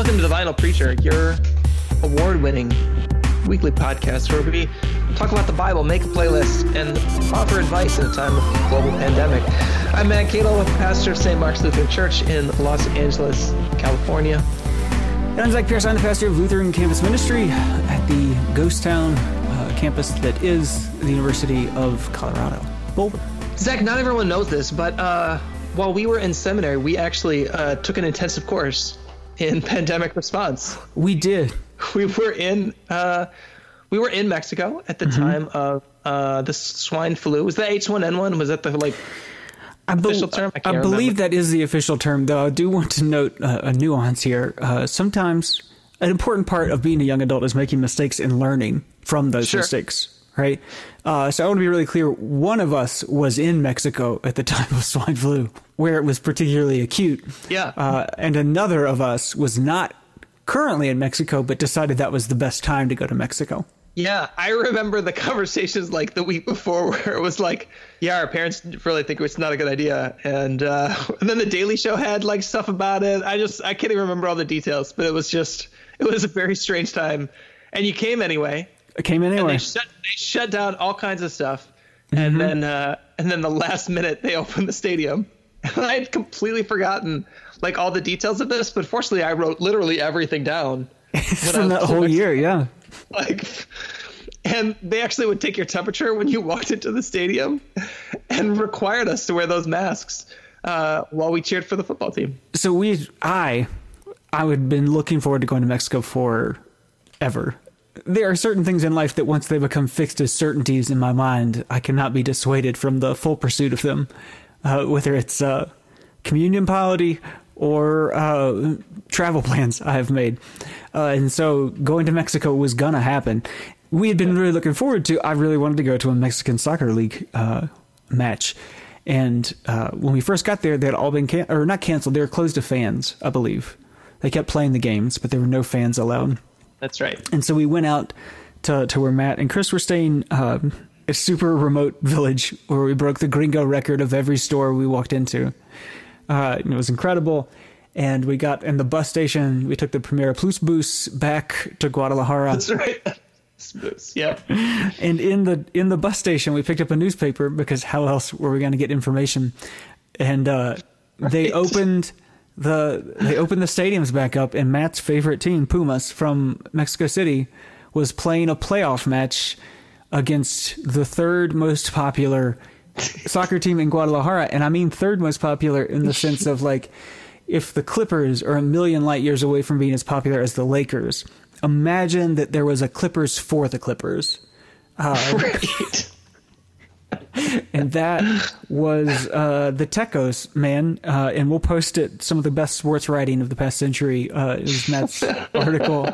Welcome to the Vinyl Preacher, your award winning weekly podcast where we talk about the Bible, make a playlist, and offer advice in a time of global pandemic. I'm Matt Keadle, with pastor of St. Mark's Lutheran Church in Los Angeles, California. And I'm Zach Parris. I'm the pastor of Lutheran Campus Ministry at the Ghost Town uh, campus that is the University of Colorado, Boulder. Zach, not everyone knows this, but uh, while we were in seminary, we actually uh, took an intensive course in pandemic response. We did. We were in uh, we were in Mexico at the mm-hmm. time of uh, the swine flu. Was that H1N1? Was that the like I be- official term? I, I believe that is the official term, though. I do want to note uh, a nuance here. Uh, sometimes an important part of being a young adult is making mistakes and learning from those sure. mistakes right? Uh, so I want to be really clear. One of us was in Mexico at the time of swine flu, where it was particularly acute. Yeah. Uh, and another of us was not currently in Mexico, but decided that was the best time to go to Mexico. Yeah, I remember the conversations like the week before where it was like, yeah, our parents really think it's not a good idea, and uh, and then the Daily Show had like stuff about it. I just I can't even remember all the details, but it was just it was a very strange time, and you came anyway. It came anyway. And they shut they shut down all kinds of stuff, and mm-hmm. then uh, and then the last minute they opened the stadium, and I had completely forgotten like all the details of this. But fortunately, I wrote literally everything down from that whole year. Yeah, like. And they actually would take your temperature when you walked into the stadium, and required us to wear those masks uh, while we cheered for the football team. So we, I, I had been looking forward to going to Mexico for ever there are certain things in life that once they become fixed as certainties in my mind, I cannot be dissuaded from the full pursuit of them, uh, whether it's uh, communion polity or uh, travel plans I have made. Uh, and so going to Mexico was going to happen. We had been really looking forward to, I really wanted to go to a Mexican soccer league uh, match. And uh, when we first got there, they had all been, can- or not canceled, they were closed to fans, I believe. They kept playing the games, but there were no fans allowed. That's right. And so we went out to to where Matt and Chris were staying. Um, a super remote village where we broke the gringo record of every store we walked into. Uh, it was incredible. And we got in the bus station. We took the Primera Plus bus back to Guadalajara. That's right. Yeah. And in the in the bus station, we picked up a newspaper because how else were we going to get information? And uh, right. they opened the they opened the stadiums back up, and Matt's favorite team, Pumas from Mexico City, was playing a playoff match against the third most popular soccer team in Guadalajara, and I mean third most popular in the sense of like if the Clippers are a million light years away from being as popular as the Lakers, imagine that there was a Clippers for the Clippers. Uh, right. and that was uh, the Tecos man, uh, and we'll post it. Some of the best sports writing of the past century uh, is Matt's article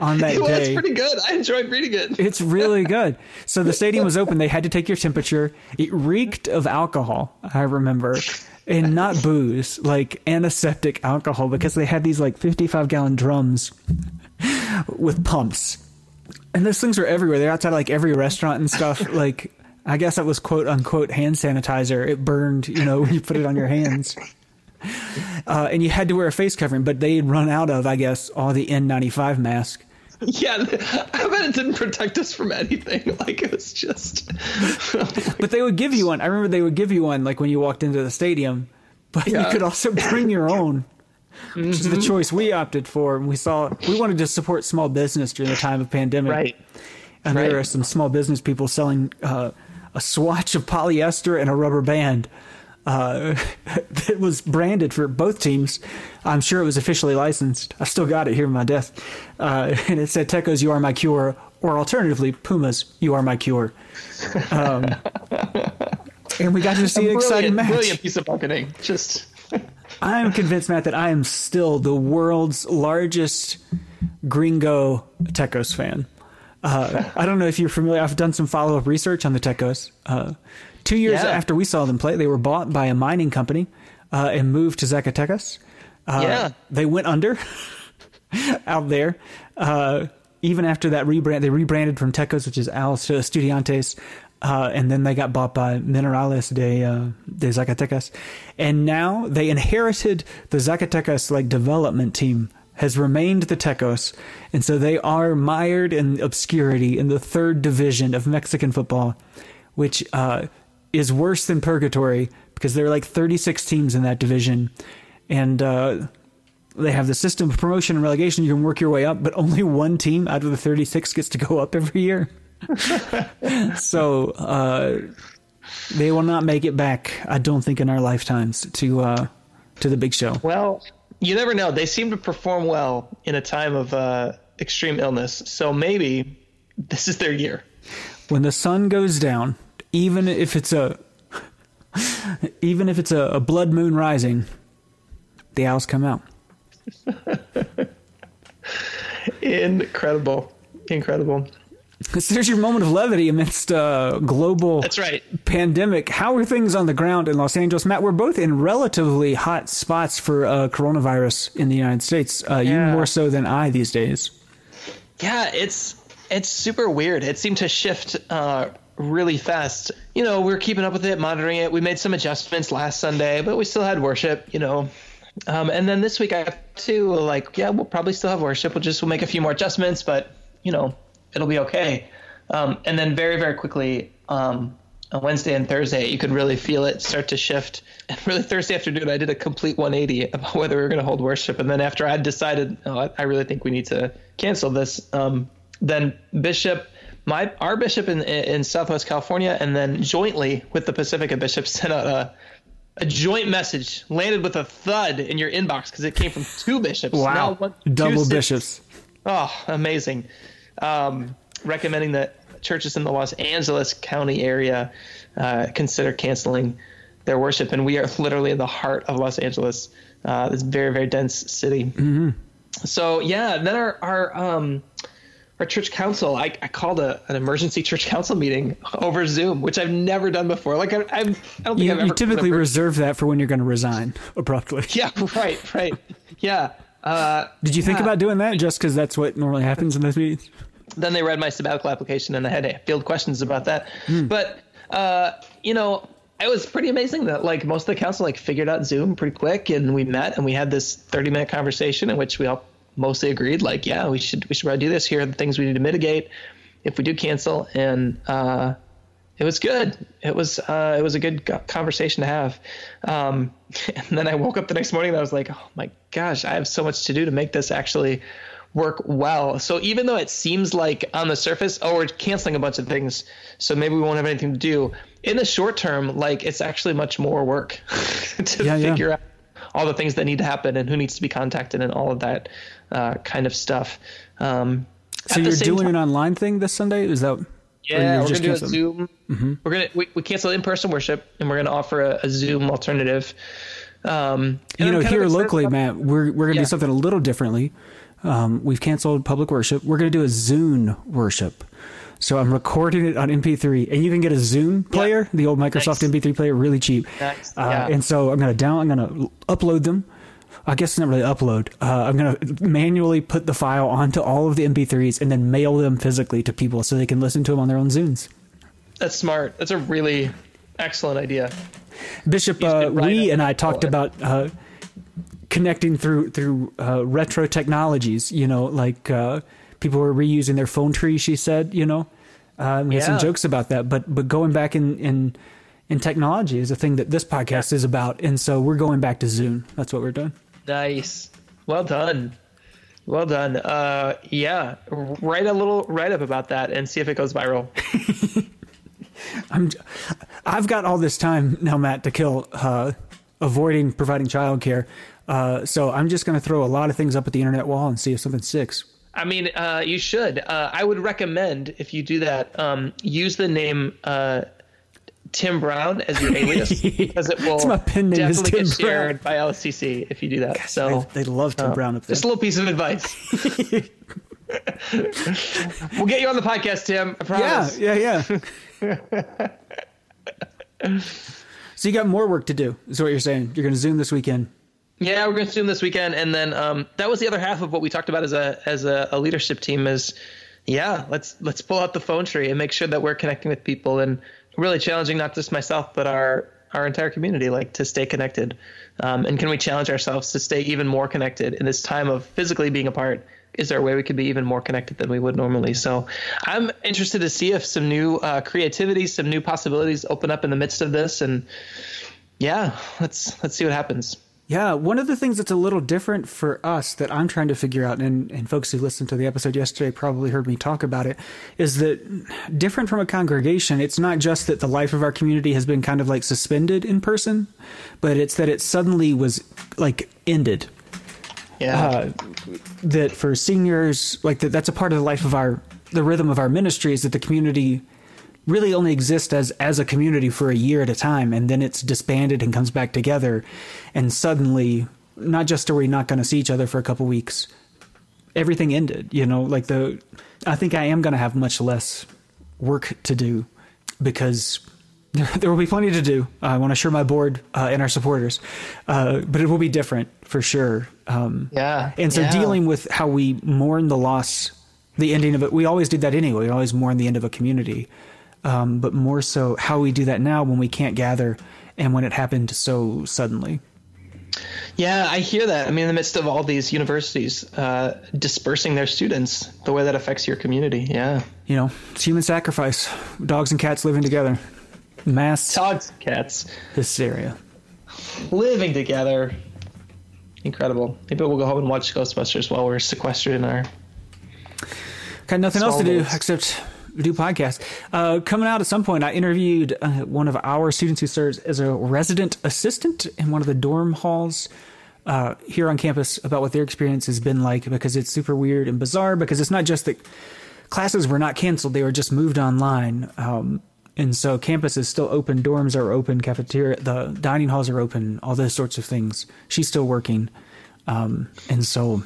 on that well, day. It's pretty good. I enjoyed reading it. it's really good. So the stadium was open. They had to take your temperature. It reeked of alcohol. I remember. And not booze, like antiseptic alcohol, because they had these like 55 gallon drums with pumps and those things were everywhere. They're outside like every restaurant and stuff. Like I guess that was quote unquote hand sanitizer. It burned, you know, when you put it on your hands. Uh, and you had to wear a face covering, but they had run out of, I guess, all the N95 mask. Yeah, I bet it didn't protect us from anything. Like it was just. but they would give you one. I remember they would give you one, like when you walked into the stadium. But yeah. you could also bring your own, which mm-hmm. is the mm-hmm. choice we opted for. And we saw we wanted to support small business during the time of pandemic, right? And right. there are some small business people selling. Uh, a swatch of polyester and a rubber band uh, that was branded for both teams. I'm sure it was officially licensed. I still got it here in my desk. Uh, and it said, Tecos, you are my cure, or alternatively, Pumas, you are my cure. Um, and we got to see an exciting match. Brilliant piece of marketing. Just. I'm convinced, Matt, that I am still the world's largest gringo Tecos fan. Uh, I don't know if you're familiar. I've done some follow up research on the Tecos. Uh, two years yeah. after we saw them play, they were bought by a mining company uh, and moved to Zacatecas. Uh, yeah. They went under out there. Uh, even after that rebrand, they rebranded from Tecos, which is Al to Estudiantes. Uh, and then they got bought by Minerales de, de Zacatecas. And now they inherited the Zacatecas like development team has remained the Tecos, and so they are mired in obscurity in the third division of Mexican football, which uh, is worse than purgatory because there are like 36 teams in that division, and uh, they have the system of promotion and relegation. You can work your way up, but only one team out of the 36 gets to go up every year. so uh, they will not make it back. I don't think in our lifetimes to uh, to the big show. Well, you never know. They seem to perform well in a time of uh, extreme illness. So maybe this is their year. When the sun goes down, even if it's a even if it's a, a blood moon rising, the owls come out. Incredible. Incredible. There's your moment of levity amidst uh, global That's right. pandemic. How are things on the ground in Los Angeles, Matt? We're both in relatively hot spots for uh, coronavirus in the United States. Uh, You more so than I these days. Yeah, it's it's super weird. It seemed to shift uh, really fast. You know, we are keeping up with it, monitoring it. We made some adjustments last Sunday, but we still had worship. You know, um, and then this week I have to like, yeah, we'll probably still have worship. We'll just we'll make a few more adjustments, but you know, it'll be okay. Um, and then very very quickly. Um, on Wednesday and Thursday, you could really feel it start to shift. And really, Thursday afternoon, I did a complete 180 about whether we were going to hold worship. And then after I decided, oh, I, I really think we need to cancel this, um, then Bishop, my our bishop in in Southwest California, and then jointly with the Pacifica bishops sent out a a joint message landed with a thud in your inbox because it came from two bishops. Wow. Now one- two Double bishops. Oh, amazing. Um, recommending that churches in the Los Angeles County area uh, consider canceling their worship. And we are literally in the heart of Los Angeles, uh, this very, very dense city. Mm-hmm. So, yeah, then our, our, um, our church council, I, I called a, an emergency church council meeting over Zoom, which I've never done before. Like, I, I've, I don't think You, I've you typically reserve that for when you're going to resign abruptly. Yeah, right, right. Yeah. Uh, Did you think yeah. about doing that just because that's what normally happens in those meetings? then they read my sabbatical application and I had field questions about that. But uh, you know, it was pretty amazing that like most of the council like figured out Zoom pretty quick and we met and we had this 30 minute conversation in which we all mostly agreed like, yeah, we should we should probably do this. Here are the things we need to mitigate if we do cancel and uh it was good. It was uh, it was a good conversation to have. Um, and then I woke up the next morning and I was like, oh my gosh, I have so much to do to make this actually work well. So even though it seems like on the surface, oh, we're canceling a bunch of things, so maybe we won't have anything to do. In the short term, like it's actually much more work to Yeah, yeah. figure out all the things that need to happen and who needs to be contacted and all of that uh, kind of stuff. Um, So you're doing time- an online thing this Sunday? Is that? Yeah, we're gonna do a? Zoom. Mm-hmm. We're gonna we, we cancel in-person worship, and we're gonna offer a, a Zoom alternative. Um, you know, here locally, Matt, we're we're gonna Yeah. do something a little differently. Um, we've canceled public worship. We're gonna do a Zune worship. So I'm recording it on MP3, and you can get a Zune player, the old Microsoft Nice. MP3 player, really cheap. Nice, Uh, yeah. And so I'm gonna down, I'm gonna upload them. I guess it's not really upload. Uh, I'm gonna manually put the file onto all of the MP3s and then mail them physically to people so they can listen to them on their own Zunes. That's smart. That's a really excellent idea. Bishop, uh, we and I talked about uh, connecting through through uh, retro technologies. You know, like uh, people were reusing their phone tree. She said, you know, uh, and we had some jokes about that. But but going back in in in technology is a thing that this podcast is about, and so we're going back to Zune. That's what we're doing. Nice. Well done. Well done. Uh, yeah, write a little write up about that and see if it goes viral. I'm I've got all this time now, Matt, to kill uh, avoiding providing childcare. Uh, so I'm just going to throw a lot of things up at the internet wall and see if something sticks. I mean, uh, you should. Uh, I would recommend if you do that, um, use the name uh, Tim Brown as your alias because it will It's my pen name is definitely get shared by LCC if you do that. So they, they love Tim Brown up there. just a little piece of advice. we'll get you on the podcast, Tim. I Yeah, yeah, yeah. so you got more work to do, is what you're saying. You're going to Zoom this weekend. Yeah, we're going to Zoom this weekend, and then um, that was the other half of what we talked about as a as a, a leadership team. Is yeah, let's let's pull out the phone tree and make sure that we're connecting with people and really challenging not just myself but our our entire community, like to stay connected? Um, and can we challenge ourselves to stay even more connected in this time of physically being apart? Is there a way we could be even more connected than we would normally? So I'm interested to see if some new uh, creativity, some new possibilities open up in the midst of this. And yeah, let's let's see what happens. Yeah, one of the things that's a little different for us that I'm trying to figure out, and, and folks who listened to the episode yesterday probably heard me talk about it, is that different from a congregation, it's not just that the life of our community has been kind of like suspended in person, but it's that it suddenly was like ended. Yeah. Uh, that for seniors, like that, that's a part of the life of our, the rhythm of our ministry is that the community really only exist as as a community for a year at a time and then it's disbanded and comes back together and suddenly not just are we not going to see each other for a couple weeks everything ended you know? Like the i think i am going to have much less work to do because there, there will be plenty to do. I want to assure my board uh, and our supporters uh, but it will be different for sure. Um, yeah and so yeah. dealing with how we mourn the loss the ending of it we always did that anyway. We always mourn the end of a community um, but more so how we do that now when we can't gather and when it happened so suddenly. Yeah, I hear that. I mean, in the midst of all these universities uh, dispersing their students, the way that affects your community. Yeah. You know, it's human sacrifice. Dogs and cats living together. Mass. Dogs and cats. Hysteria. Living together. Incredible. Maybe we'll go home and watch Ghostbusters while we're sequestered in our. Got nothing else to do except do podcasts. Uh, coming out at some point, I interviewed uh, one of our students who serves as a resident assistant in one of the dorm halls uh, here on campus about what their experience has been like because it's super weird and bizarre because it's not just that classes were not canceled, they were just moved online. Um, and so campus is still open, dorms are open, cafeteria, the dining halls are open, all those sorts of things. She's still working. Um, and so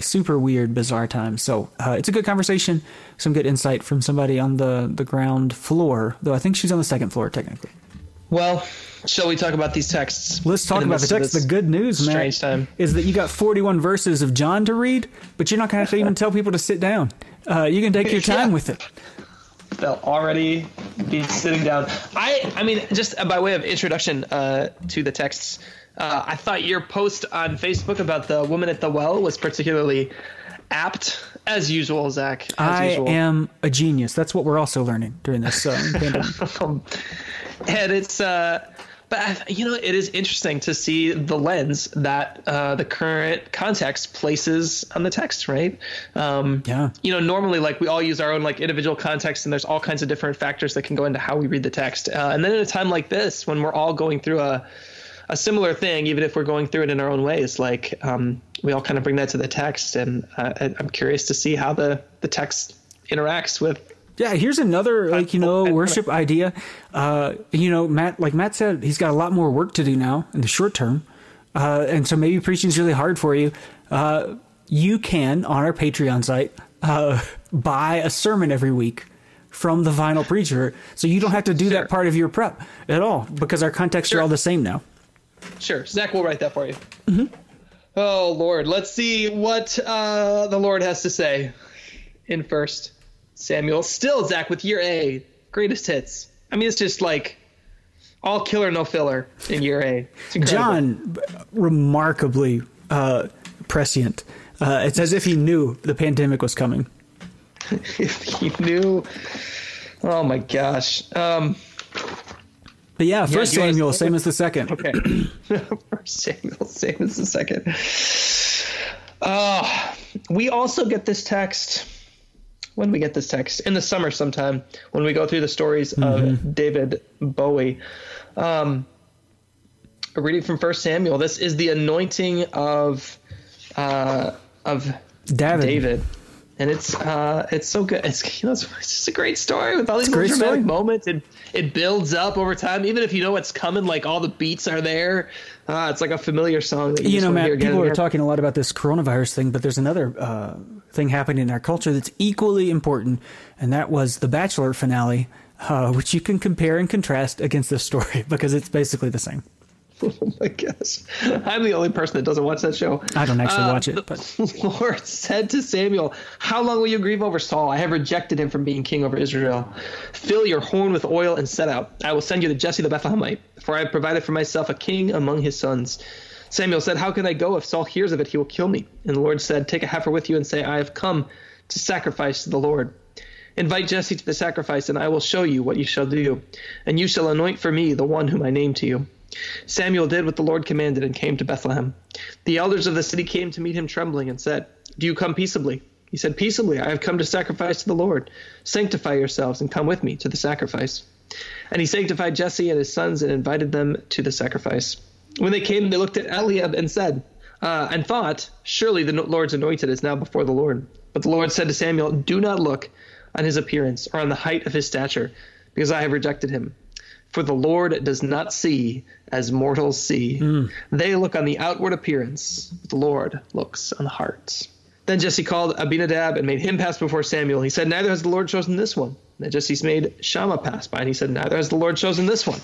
super weird, bizarre time. So uh, it's a good conversation, some good insight from somebody on the the ground floor. Though I think she's on the second floor technically. Well, shall we talk about these texts? Let's talk about the text. The good news, man, time. is that you got 41 verses of John to read, but you're not going to have to even tell people to sit down. Uh, you can take your time Yeah. with it. They'll already be sitting down. I, I mean, just by way of introduction uh, to the texts, uh, I thought your post on Facebook about the woman at the well was particularly apt, as usual, Zach. As I usual. am a genius. That's what we're also learning during this uh, pandemic. And it's uh but I- you know it is interesting to see the lens that uh, the current context places on the text right um Yeah. you know normally like we all use our own like individual context and there's all kinds of different factors that can go into how we read the text uh, and then in a time like this when we're all going through a a similar thing, even if we're going through it in our own ways. Like um, we all kind of bring that to the text, and uh, I- I'm curious to see how the the text interacts with Yeah, here's another like you know worship idea. Uh, you know, Matt, like Matt said, he's got a lot more work to do now in the short term, uh, and so maybe preaching is really hard for you. Uh, you can on our Patreon site uh, buy a sermon every week from the Vinyl Preacher, so you don't have to do Sure. that part of your prep at all because our contexts Sure. are all the same now. Sure, Zach will write that for you. Oh Lord, let's see what uh, the Lord has to say in First Samuel. Still, Zach with year A, greatest hits. I mean, it's just like all killer, no filler in year A. John, remarkably uh, prescient. Uh, it's as if he knew the pandemic was coming. if he knew. Oh my gosh. Um, But yeah, first wanna- Samuel, same as the second. Okay. First Samuel, same as the second. Uh, we also get this text. When we get this text in the summer, sometime when we go through the stories of David Bowie. Um, a reading from First Samuel. This is the anointing of uh, of David. David. And it's uh, it's so good. It's you know it's, it's just a great story with all these dramatic story. moments. It it builds up over time, even if you know what's coming. Like all the beats are there. Uh, it's like a familiar song that you, You know, Matt, people are talking a lot about this coronavirus thing, but there's another uh, thing happening in our culture that's equally important, and that was the Bachelor finale, uh, which you can compare and contrast against this story because it's basically the same. my gosh. I'm the only person that doesn't watch that show. I don't actually uh, watch it. But the Lord said to Samuel, How long will you grieve over Saul? I have rejected him from being king over Israel. Fill your horn with oil and set out. I will send you to Jesse the Bethlehemite, for I have provided for myself a king among his sons. Samuel said, How can I go? If Saul hears of it, he will kill me. And the Lord said, Take a heifer with you and say, I have come to sacrifice to the Lord. Invite Jesse to the sacrifice, and I will show you what you shall do. And you shall anoint for me the one whom I name to you. Samuel did what the Lord commanded and came to Bethlehem. The elders of the city came to meet him trembling and said, Do you come peaceably? He said, Peaceably, I have come to sacrifice to the Lord. Sanctify yourselves and come with me to the sacrifice. And he sanctified Jesse and his sons and invited them to the sacrifice. When they came, they looked at Eliab and said, uh, and thought, Surely the Lord's anointed is now before the Lord. But the Lord said to Samuel, Do not look on his appearance or on the height of his stature, because I have rejected him. For the Lord does not see as mortals see. Mm. They look on the outward appearance, but the Lord looks on the hearts. Then Jesse called Abinadab and made him pass before Samuel. He said, Neither has the Lord chosen this one. Then Jesse made Shammah pass by, and he said, Neither has the Lord chosen this one.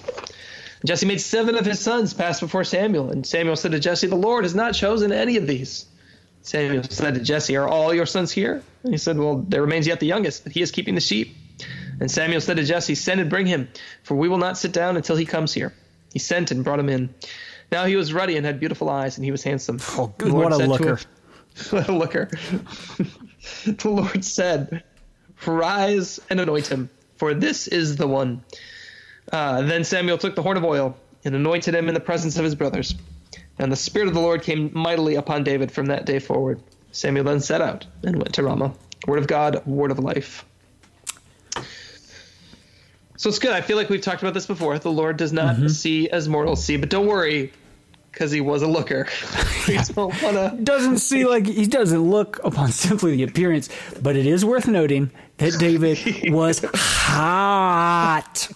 Jesse made seven of his sons pass before Samuel, and Samuel said to Jesse, The Lord has not chosen any of these. Samuel said to Jesse, Are all your sons here? And he said, Well, there remains yet the youngest, but he is keeping the sheep. And Samuel said to Jesse, Send and bring him, for we will not sit down until he comes here. He sent and brought him in. Now he was ruddy and had beautiful eyes, and he was handsome. Oh, what a looker. Him, what a looker. the Lord said, Rise and anoint him, for this is the one. Uh, then Samuel took the horn of oil and anointed him in the presence of his brothers. And the Spirit of the Lord came mightily upon David from that day forward. Samuel then set out and went to Ramah. Word of God, word of life. So it's good. I feel like we've talked about this before. The Lord does not mm-hmm. see as mortals see, but don't worry, because he was a looker. he wanna... doesn't see like he doesn't look upon simply the appearance, but it is worth noting that David was hot.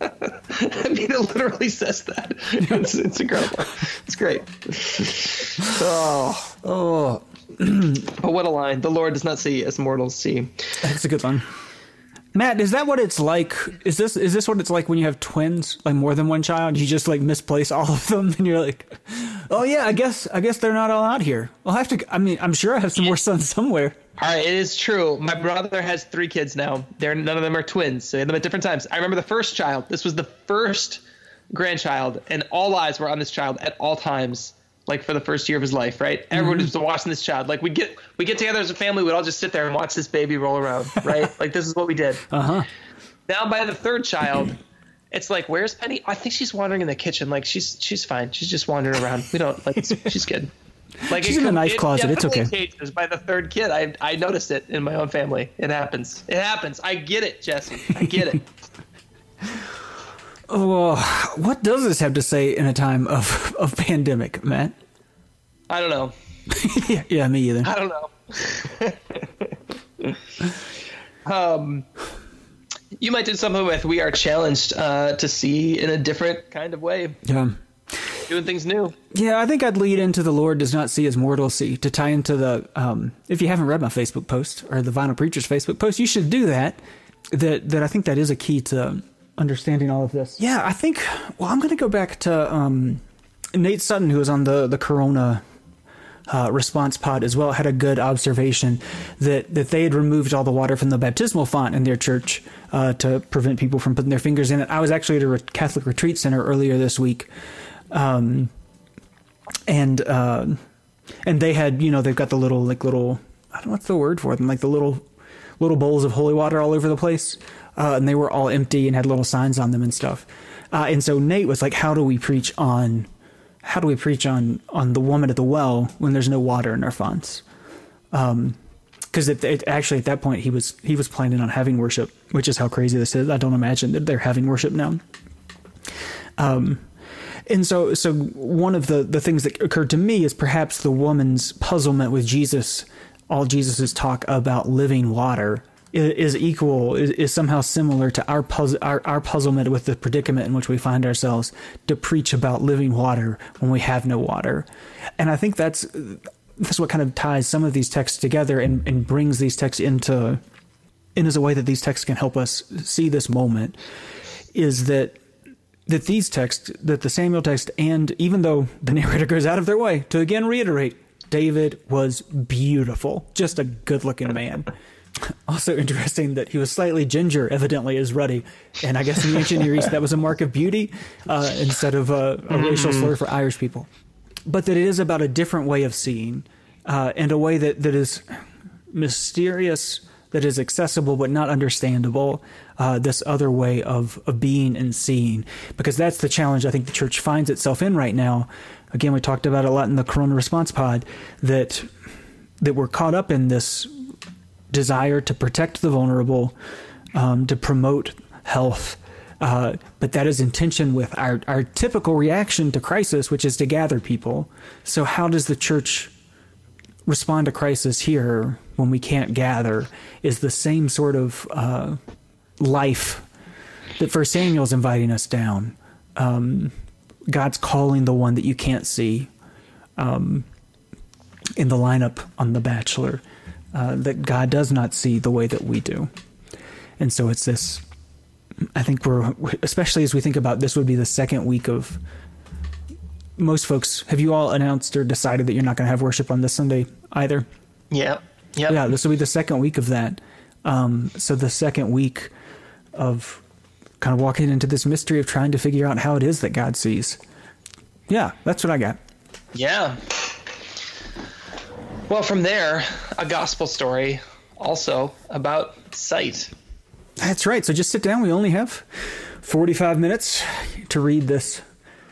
I mean, it literally says that. It's, it's incredible. It's great. Oh, oh. but what a line! The Lord does not see as mortals see. That's a good one. Matt, is that what it's like? Is this is this what it's like when you have twins, like more than one child? You just like misplace all of them, and you're like, oh yeah, I guess I guess they're not all out here. I'll have to. I mean, I'm sure I have some more sons somewhere. All right, it is true. My brother has three kids now. They're none of them are twins. So they have them at different times. I remember the first child. This was the first grandchild, and all eyes were on this child at all times like for the first year of his life, right? Mm-hmm. Everyone was watching this child. Like we get we get together as a family, we'd all just sit there and watch this baby roll around, right? like this is what we did. Uh-huh. Now by the third child, it's like, where's Penny? I think she's wandering in the kitchen. Like she's she's fine. She's just wandering around. We don't like she's good. Like she's in the knife closet. It it's okay. Changes by the third kid. I I noticed it in my own family. It happens. It happens. I get it, Jesse. I get it. Oh, what does this have to say in a time of, of pandemic, Matt? I don't know. yeah, yeah, me either. I don't know. um, you might do something with "We Are Challenged" uh, to see in a different kind of way. Yeah, doing things new. Yeah, I think I'd lead into the Lord does not see as mortals see to tie into the. Um, if you haven't read my Facebook post or the Vinyl Preachers Facebook post, you should do that. That that I think that is a key to understanding all of this. Yeah, I think. Well, I'm going to go back to um, Nate Sutton, who was on the the Corona uh, response pod as well, had a good observation that that they had removed all the water from the baptismal font in their church uh, to prevent people from putting their fingers in it. I was actually at a re- Catholic retreat center earlier this week, um, and uh, and they had you know they've got the little like little I don't know what's the word for them like the little little bowls of holy water all over the place uh, and they were all empty and had little signs on them and stuff. Uh, and so Nate was like, "How do we preach on? How do we preach on on the woman at the well when there's no water in our fonts?" Um, because actually at that point he was he was planning on having worship, which is how crazy this is. I don't imagine that they're having worship now. Um, and so so one of the the things that occurred to me is perhaps the woman's puzzlement with Jesus, all Jesus's talk about living water is equal is, is somehow similar to our puzzle our, our puzzlement with the predicament in which we find ourselves to preach about living water when we have no water and i think that's that's what kind of ties some of these texts together and, and brings these texts into in as a way that these texts can help us see this moment is that that these texts, that the Samuel text, and even though the narrator goes out of their way to again reiterate, David was beautiful, just a good looking man. Also interesting that he was slightly ginger, evidently as ruddy, and I guess in the ancient Near East that was a mark of beauty uh, instead of a, a mm-hmm. racial slur for Irish people. But that it is about a different way of seeing, uh, and a way that, that is mysterious, that is accessible but not understandable. Uh, this other way of of being and seeing, because that's the challenge I think the church finds itself in right now. Again, we talked about a lot in the Corona Response Pod that that we're caught up in this desire to protect the vulnerable, um, to promote health. Uh, but that is in tension with our, our typical reaction to crisis, which is to gather people. So, how does the church respond to crisis here when we can't gather? Is the same sort of uh, life that First Samuel is inviting us down. Um, God's calling the one that you can't see um, in the lineup on The Bachelor uh, that God does not see the way that we do. And so it's this. I think we're, especially as we think about this, would be the second week of. Most folks, have you all announced or decided that you're not going to have worship on this Sunday either? Yeah. Yeah. Yeah. This will be the second week of that. Um, so the second week of kind of walking into this mystery of trying to figure out how it is that God sees. Yeah, that's what I got. Yeah. Well, from there, a gospel story also about sight. That's right. So just sit down. We only have 45 minutes to read this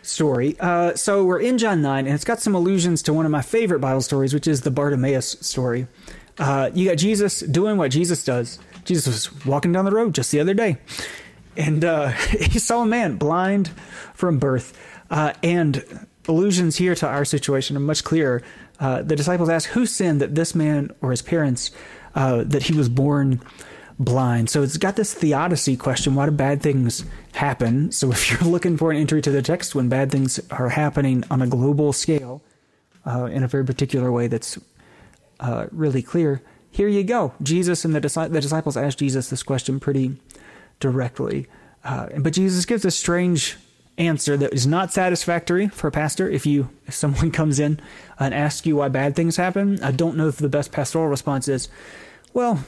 story. Uh, so we're in John 9, and it's got some allusions to one of my favorite Bible stories, which is the Bartimaeus story. Uh, you got Jesus doing what Jesus does. Jesus was walking down the road just the other day, and uh, he saw a man blind from birth. Uh, and allusions here to our situation are much clearer uh, the disciples ask, Who sinned that this man or his parents, uh, that he was born blind? So it's got this theodicy question why do bad things happen? So if you're looking for an entry to the text when bad things are happening on a global scale, uh, in a very particular way that's uh, really clear, here you go. Jesus and the, the disciples ask Jesus this question pretty directly. Uh, but Jesus gives a strange answer that is not satisfactory for a pastor if you if someone comes in and asks you why bad things happen. I don't know if the best pastoral response is well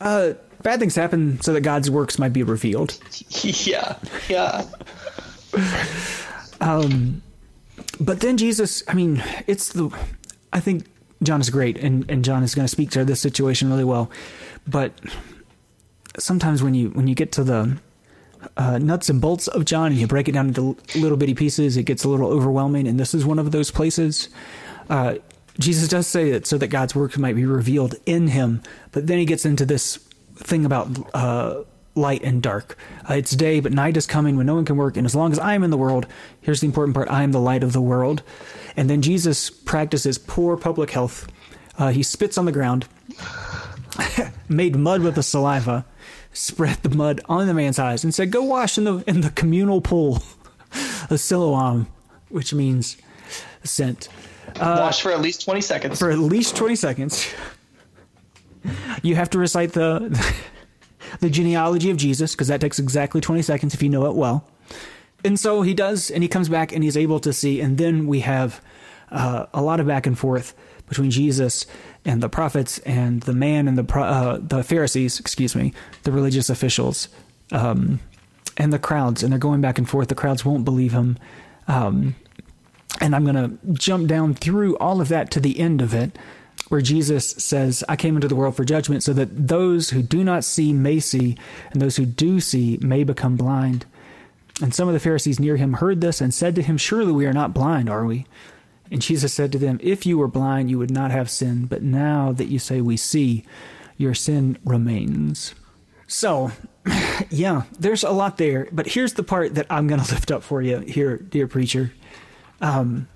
uh, bad things happen so that god's works might be revealed. Yeah yeah. Um but then jesus i mean it's the i think john is great and and john is going to speak to this situation really well. But sometimes when you when you get to the uh, nuts and bolts of John and you break it down into little bitty pieces, it gets a little overwhelming. And this is one of those places. Uh, Jesus does say it so that God's work might be revealed in him, but then he gets into this thing about uh, light and dark. Uh, it's day, but night is coming when no one can work. And as long as I am in the world, here's the important part I am the light of the world. And then Jesus practices poor public health. Uh, he spits on the ground, made mud with the saliva, spread the mud on the man's eyes and said, "Go wash in the in the communal pool of Siloam," which means sent. Uh, wash for at least twenty seconds. For at least twenty seconds. You have to recite the the genealogy of Jesus because that takes exactly twenty seconds if you know it well. And so he does, and he comes back and he's able to see, and then we have uh, a lot of back and forth between Jesus and the prophets and the man and the uh, the Pharisees, excuse me, the religious officials, um, and the crowds, and they're going back and forth. The crowds won't believe him, um, and I'm going to jump down through all of that to the end of it, where Jesus says, "I came into the world for judgment, so that those who do not see may see, and those who do see may become blind." And some of the Pharisees near him heard this and said to him, "Surely we are not blind, are we?" And Jesus said to them, If you were blind, you would not have sin, but now that you say we see, your sin remains. So, yeah, there's a lot there, but here's the part that I'm going to lift up for you here, dear preacher. Um,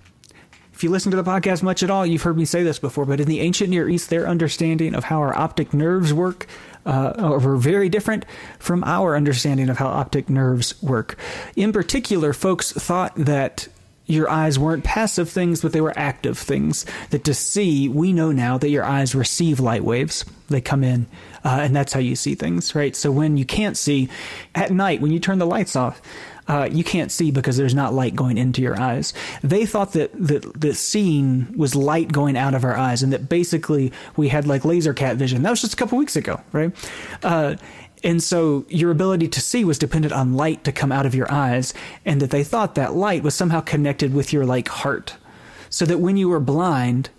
if you listen to the podcast much at all, you've heard me say this before, but in the ancient Near East, their understanding of how our optic nerves work uh, were very different from our understanding of how optic nerves work. In particular, folks thought that your eyes weren't passive things, but they were active things. That to see, we know now that your eyes receive light waves. They come in, uh, and that's how you see things, right? So when you can't see at night, when you turn the lights off, uh, you can't see because there's not light going into your eyes. They thought that, that the seeing was light going out of our eyes, and that basically we had like laser cat vision. That was just a couple weeks ago, right? Uh, and so your ability to see was dependent on light to come out of your eyes, and that they thought that light was somehow connected with your like heart. So that when you were blind,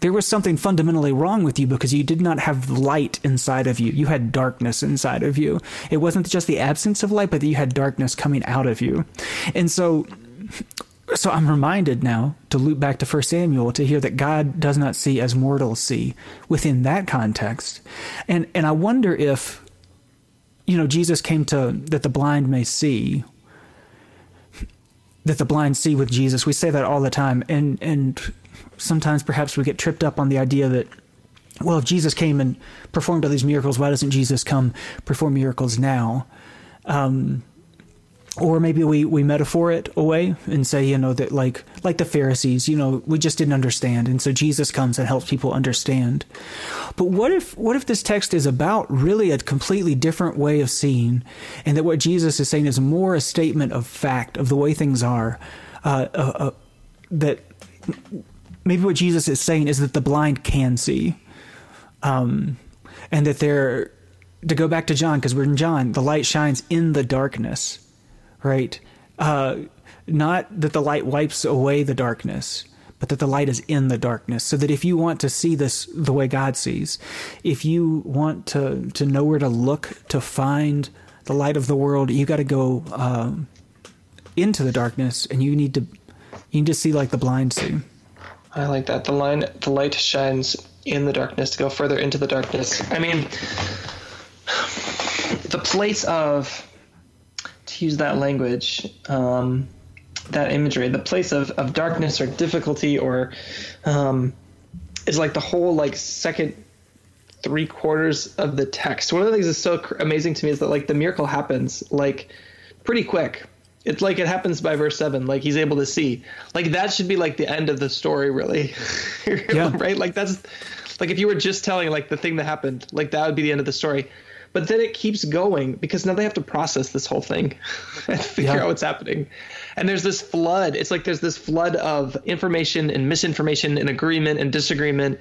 there was something fundamentally wrong with you because you did not have light inside of you. You had darkness inside of you. It wasn't just the absence of light, but that you had darkness coming out of you. And so so I'm reminded now to loop back to 1 Samuel to hear that God does not see as mortals see within that context. And and I wonder if you know Jesus came to that the blind may see that the blind see with Jesus. We say that all the time and and sometimes perhaps we get tripped up on the idea that well, if Jesus came and performed all these miracles, why doesn't Jesus come perform miracles now? Um, or maybe we, we metaphor it away and say, you know, that like like the Pharisees, you know, we just didn't understand, and so Jesus comes and helps people understand. But what if what if this text is about really a completely different way of seeing, and that what Jesus is saying is more a statement of fact of the way things are, uh, uh, uh, that maybe what Jesus is saying is that the blind can see, um, and that they're to go back to John because we're in John. The light shines in the darkness, right? Uh, not that the light wipes away the darkness, but that the light is in the darkness. So that if you want to see this the way God sees, if you want to to know where to look to find the light of the world, you got to go um, into the darkness, and you need to you need to see like the blind see. I like that. The line, the light shines in the darkness to go further into the darkness. I mean, the place of, use that language, um, that imagery, the place of, of darkness or difficulty or um, is like the whole like second three quarters of the text. One of the things that's so cr- amazing to me is that like the miracle happens like pretty quick it's like it happens by verse seven. Like he's able to see. Like that should be like the end of the story, really. yeah. right? Like that's like if you were just telling like the thing that happened, like that would be the end of the story. But then it keeps going because now they have to process this whole thing and figure yeah. out what's happening. And there's this flood. It's like there's this flood of information and misinformation and agreement and disagreement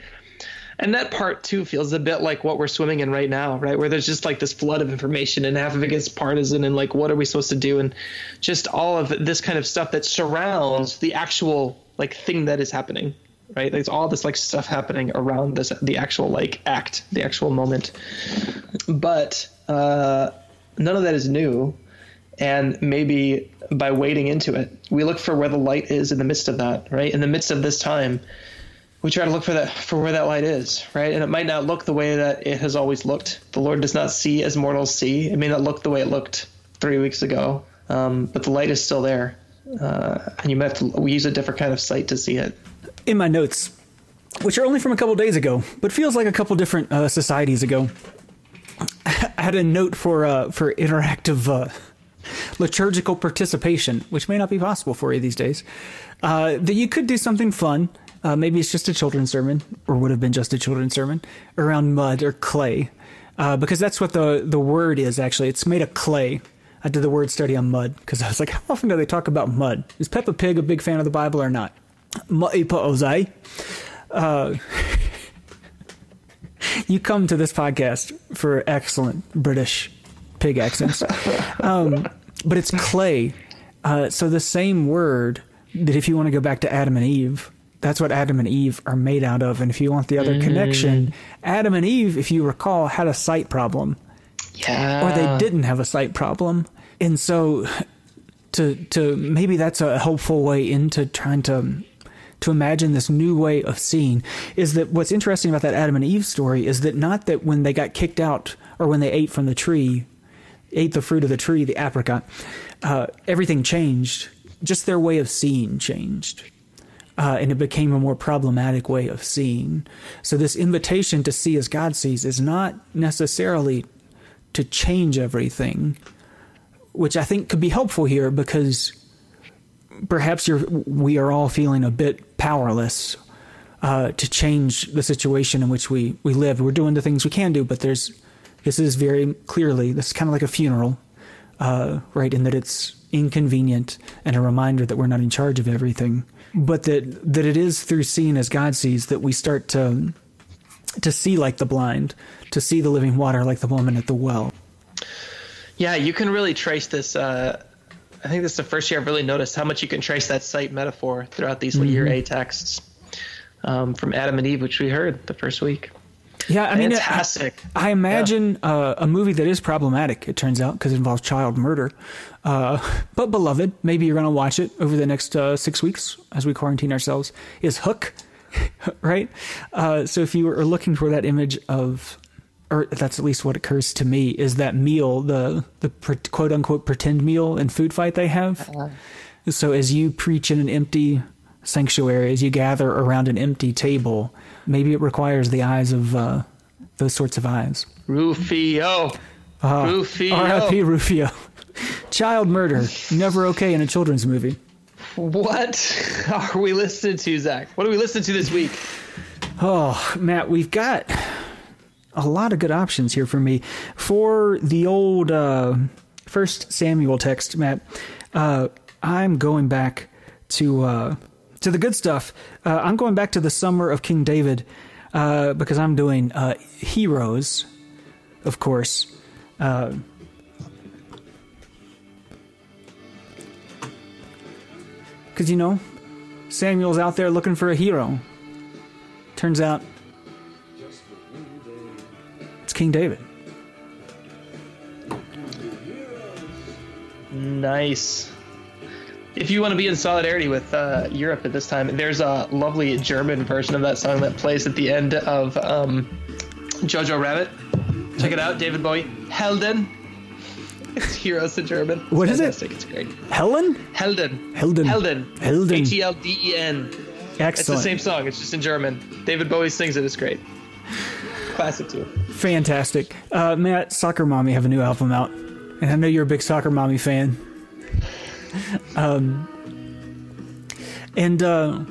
and that part too feels a bit like what we're swimming in right now right where there's just like this flood of information and half of it gets partisan and like what are we supposed to do and just all of this kind of stuff that surrounds the actual like thing that is happening right there's all this like stuff happening around this the actual like act the actual moment but uh none of that is new and maybe by wading into it we look for where the light is in the midst of that right in the midst of this time we try to look for that for where that light is, right? And it might not look the way that it has always looked. The Lord does not see as mortals see. It may not look the way it looked three weeks ago, um, but the light is still there, uh, and you have to we use a different kind of sight to see it. In my notes, which are only from a couple days ago, but feels like a couple different uh, societies ago, I had a note for uh, for interactive uh, liturgical participation, which may not be possible for you these days. Uh, that you could do something fun uh, maybe it's just a children's sermon, or would have been just a children's sermon around mud or clay, uh, because that's what the the word is. Actually, it's made of clay. I did the word study on mud because I was like, how often do they talk about mud? Is Peppa Pig a big fan of the Bible or not? Uh, you come to this podcast for excellent British pig accents, um, but it's clay. Uh, so the same word that if you want to go back to Adam and Eve, that's what Adam and Eve are made out of. And if you want the other mm. connection, Adam and Eve, if you recall, had a sight problem. Yeah. Or they didn't have a sight problem. And so to to maybe that's a helpful way into trying to to imagine this new way of seeing is that what's interesting about that Adam and Eve story is that not that when they got kicked out or when they ate from the tree, ate the fruit of the tree, the apricot, uh, everything changed. Just their way of seeing changed uh, and it became a more problematic way of seeing. So, this invitation to see as God sees is not necessarily to change everything, which I think could be helpful here because perhaps we are all feeling a bit powerless uh, to change the situation in which we, we live. We're doing the things we can do, but there's this is very clearly this is kind of like a funeral. uh, right? In that it's inconvenient and a reminder that we're not in charge of everything, but that that it is through seeing as God sees that we start to to see like the blind, to see the living water like the woman at the well. Yeah, you can really trace this. Uh, I think this is the first year I've really noticed how much you can trace that sight metaphor throughout these Mm-hmm. year A texts um, from Adam and Eve, which we heard the first week. Yeah, I mean, Fantastic. I imagine uh, a movie that is problematic. It turns out because it involves child murder, uh, but beloved. Maybe you're going to watch it over the next uh, six weeks as we quarantine ourselves. Is Hook, right? Uh, so if you are looking for that image of, or that's at least what occurs to me, is that meal the the quote unquote pretend meal and food fight they have. So as you preach in an empty sanctuary, as you gather around an empty table, maybe it requires the eyes of uh, those sorts of eyes. Rufio. Uh, Rufio. R.I.P. Rufio. Child murder, never okay in a children's movie. What are we listening to, Zach? What are we listening to this week? Oh, Matt, we've got a lot of good options here for me. For the old uh, First Samuel text, Matt, uh, I'm going back to uh, to the good stuff. Uh, I'm going back to the summer of King David uh, because I'm doing uh, heroes, of course. Because, you know, Samuel's out there looking for a hero. Turns out King David. Nice. If you want to be in solidarity with uh, Europe at this time, there's a lovely German version of that song that plays at the end of um, Jojo Rabbit. Check it out, David Bowie. Helden. It's heroes in German. It's What is it? fantastic. It's great. Helen? Helden. Helden. Helden. Helden. H E L D E N. Excellent. It's the same song. It's just in German. David Bowie sings it. It's great. Classic too. Fantastic. Uh, Matt, Soccer Mommy have a new album out. And I know you're a big Soccer Mommy fan. Um, and uh,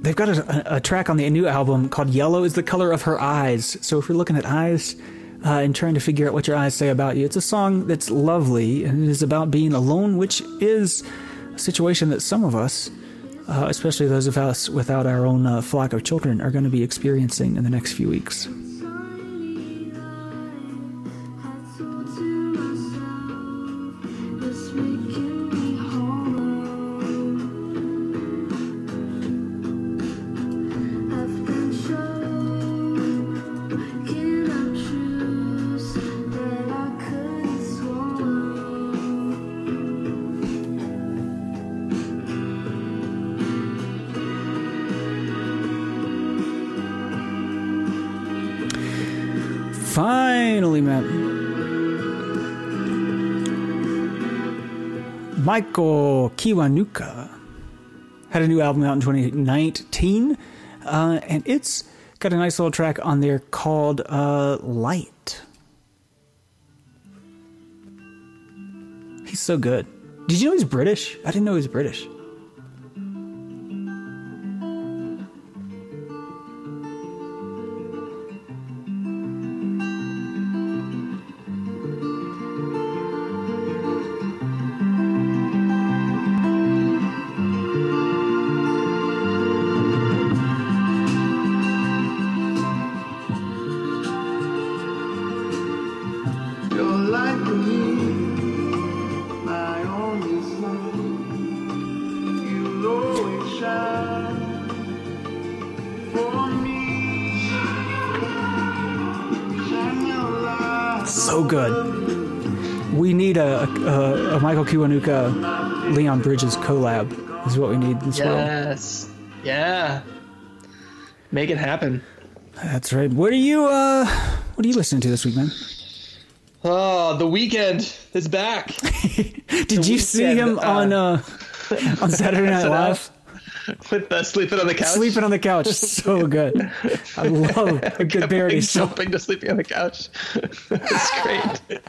they've got a, a track on the new album called Yellow is the Color of Her Eyes. So if you're looking at eyes uh, and trying to figure out what your eyes say about you, it's a song that's lovely and it is about being alone, which is a situation that some of us, uh, especially those of us without our own uh, flock of children, are going to be experiencing in the next few weeks. Michael Kiwanuka had a new album out in 2019, uh, and it's got a nice little track on there called uh, Light. He's so good. Did you know he's British? I didn't know he was British. So good. We need a, a, a Michael Kiwanuka Leon Bridges collab. Is what we need in this world. Yes. Yeah. Make it happen. That's right. What are you uh what are you listening to this week, man? Oh, the Weeknd is back. Did you see him uh, on uh on Saturday Night Live? With uh, sleeping on the couch. Sleeping on the couch. So good. I love a good Kept parody jumping to sleeping on the couch. it's great.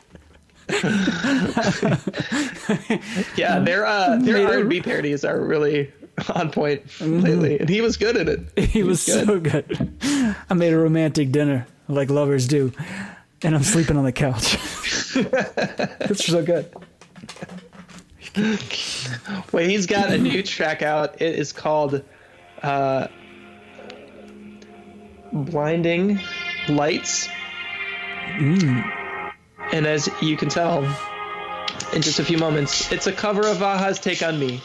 yeah, their uh, their R and B parodies are really on point lately, and he was good at it. He was so good. I made a romantic dinner like lovers do, and I'm sleeping on the couch. it's so good. Wait, he's got a new track out. It is called uh, "Blinding Lights," and as you can tell, in just a few moments, it's a cover of a-ha's "Take on Me."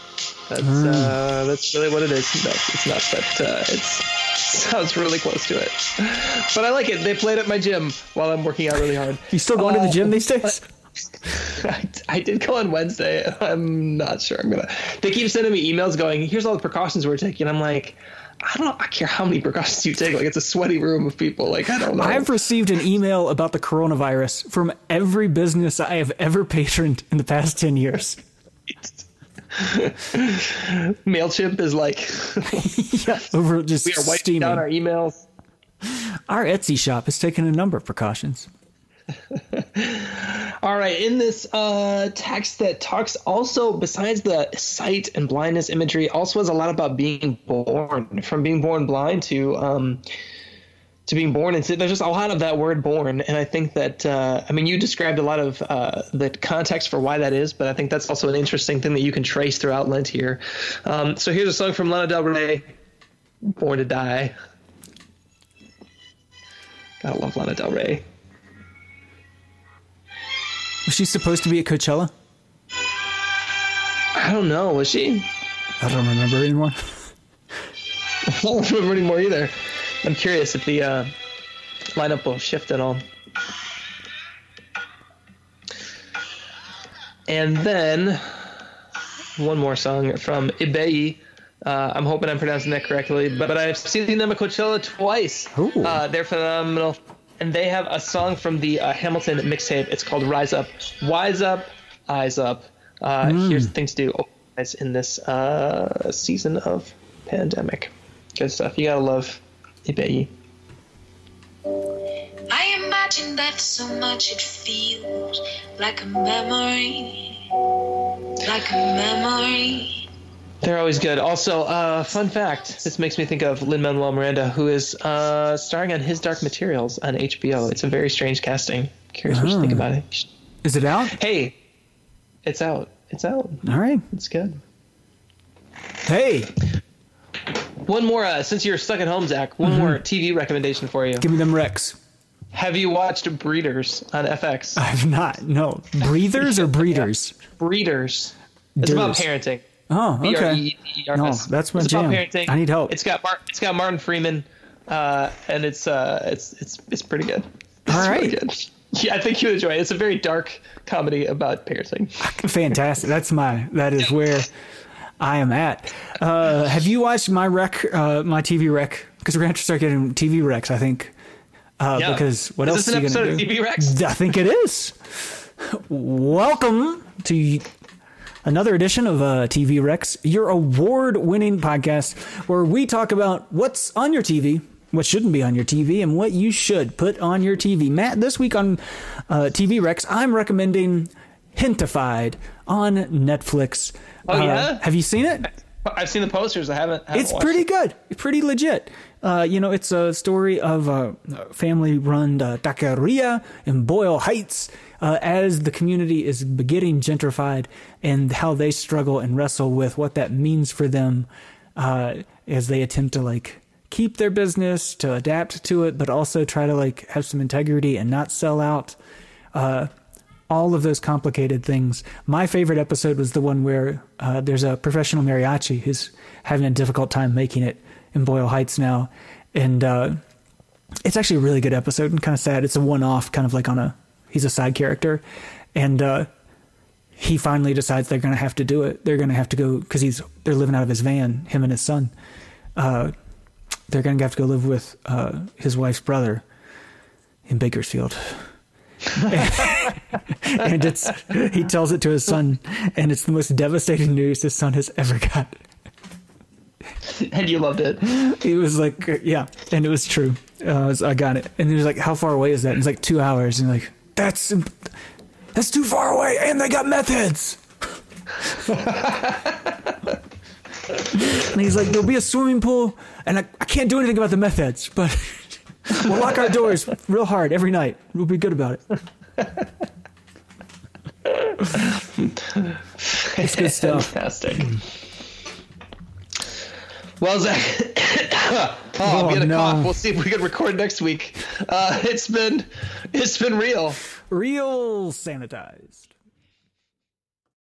That's uh, that's really what it is. No, it's not, but uh, it's sounds really close to it. But I like it. They played it at my gym while I'm working out really hard. You still going to the gym these days? I, I did go on Wednesday. I'm not sure I'm gonna. They keep sending me emails going, "Here's all the precautions we're taking." I'm like, I don't. I care how many precautions you take. Like it's a sweaty room of people. Like I don't know. I've received an email about the coronavirus from every business I have ever patroned in the past 10 years. Mailchimp is like yeah, over just we are wiping steaming. down our emails. Our Etsy shop has taken a number of precautions. All right, in this uh, text that talks also, besides the sight and blindness imagery, also has a lot about being born, from being born blind to um, to being born. And there's just a lot of that word "born," and I think that uh, I mean you described a lot of uh, the context for why that is, but I think that's also an interesting thing that you can trace throughout Lent here. Um, so here's a song from Lana Del Rey, "Born to Die." Gotta love Lana Del Rey. Was she supposed to be at Coachella? I don't know, was she? I don't remember anymore. I don't remember anymore either. I'm curious if the uh, lineup will shift at all. And then one more song from Ibeyi. Uh, I'm hoping I'm pronouncing that correctly, but, but I've seen them at Coachella twice. Uh, they're phenomenal. And they have a song from the uh, Hamilton mixtape. It's called Rise Up. Wise Up, Eyes Up. Uh, Here's the thing to do guys, in this uh, season of pandemic. Good stuff. You gotta love Ibeyi. I imagine that so much it feels like a memory, like a memory. They're always good. Also, uh, fun fact: this makes me think of Lin Manuel Miranda, who is uh, starring on His Dark Materials on HBO. It's a very strange casting. Curious what you think about it. Is it out? Hey, it's out. It's out. All right. It's good. Hey, One more, uh, since you're stuck at home, Zach. One more TV recommendation for you. give me them Rex. Have you watched Breeders on FX? I have not. No. Breathers or breeders? Breeders. It's about parenting. Oh, okay. No, that's my it's jam. Parenting. I need help. It's got Mar- it's got Martin Freeman, uh, and it's uh, it's it's it's pretty good. It's All right. good. Yeah, I think you enjoy it. It's a very dark comedy about parenting. Fantastic. That's my. That is where I am at. Uh, have you watched my rec? Uh, my TV rec? Because we're gonna have to start getting TV recs. I think. Uh, Yeah. Because what Is else this are an you gonna episode do? of TV Rex? I think it is. Welcome to another edition of uh, TV Rex, your award-winning podcast where we talk about what's on your TV, what shouldn't be on your TV, and what you should put on your TV. Matt, this week on uh, TV Rex, I'm recommending Gentefied on Netflix. Oh, Uh, yeah? have you seen it? I've seen the posters. I haven't. haven't It's pretty it. good, pretty legit. Uh, you know, it's a story of a family-run uh, taqueria in Boyle Heights uh, as the community is getting gentrified and how they struggle and wrestle with what that means for them uh, as they attempt to like keep their business, to adapt to it, but also try to like have some integrity and not sell out all of those complicated things. My favorite episode was the one where there's a professional mariachi who's having a difficult time making it in Boyle Heights now, and uh, it's actually a really good episode and kind of sad. It's a one-off, kind of like on a he's a side character, and uh, he finally decides they're going to have to do it. They're going to have to go because he's they're living out of his van, him and his son. Uh, they're going to have to go live with uh, his wife's brother in Bakersfield and it's he tells it to his son, and it's the most devastating news his son has ever got. And you loved it. He was like, yeah, and it was true. Uh, so I got it, and he was like, "How far away is that?" And he's like, two hours." And like, "That's that's too far away," and they got meth heads. and he's like, "There'll be a swimming pool, and I, I can't do anything about the meth heads, but we'll lock our doors real hard every night. We'll be good about it." It's good stuff. Fantastic. Well, Zach, oh, I'm Oh, gonna no. cough. We'll see if we can record next week. Uh, it's been, it's been real. Real sanitized.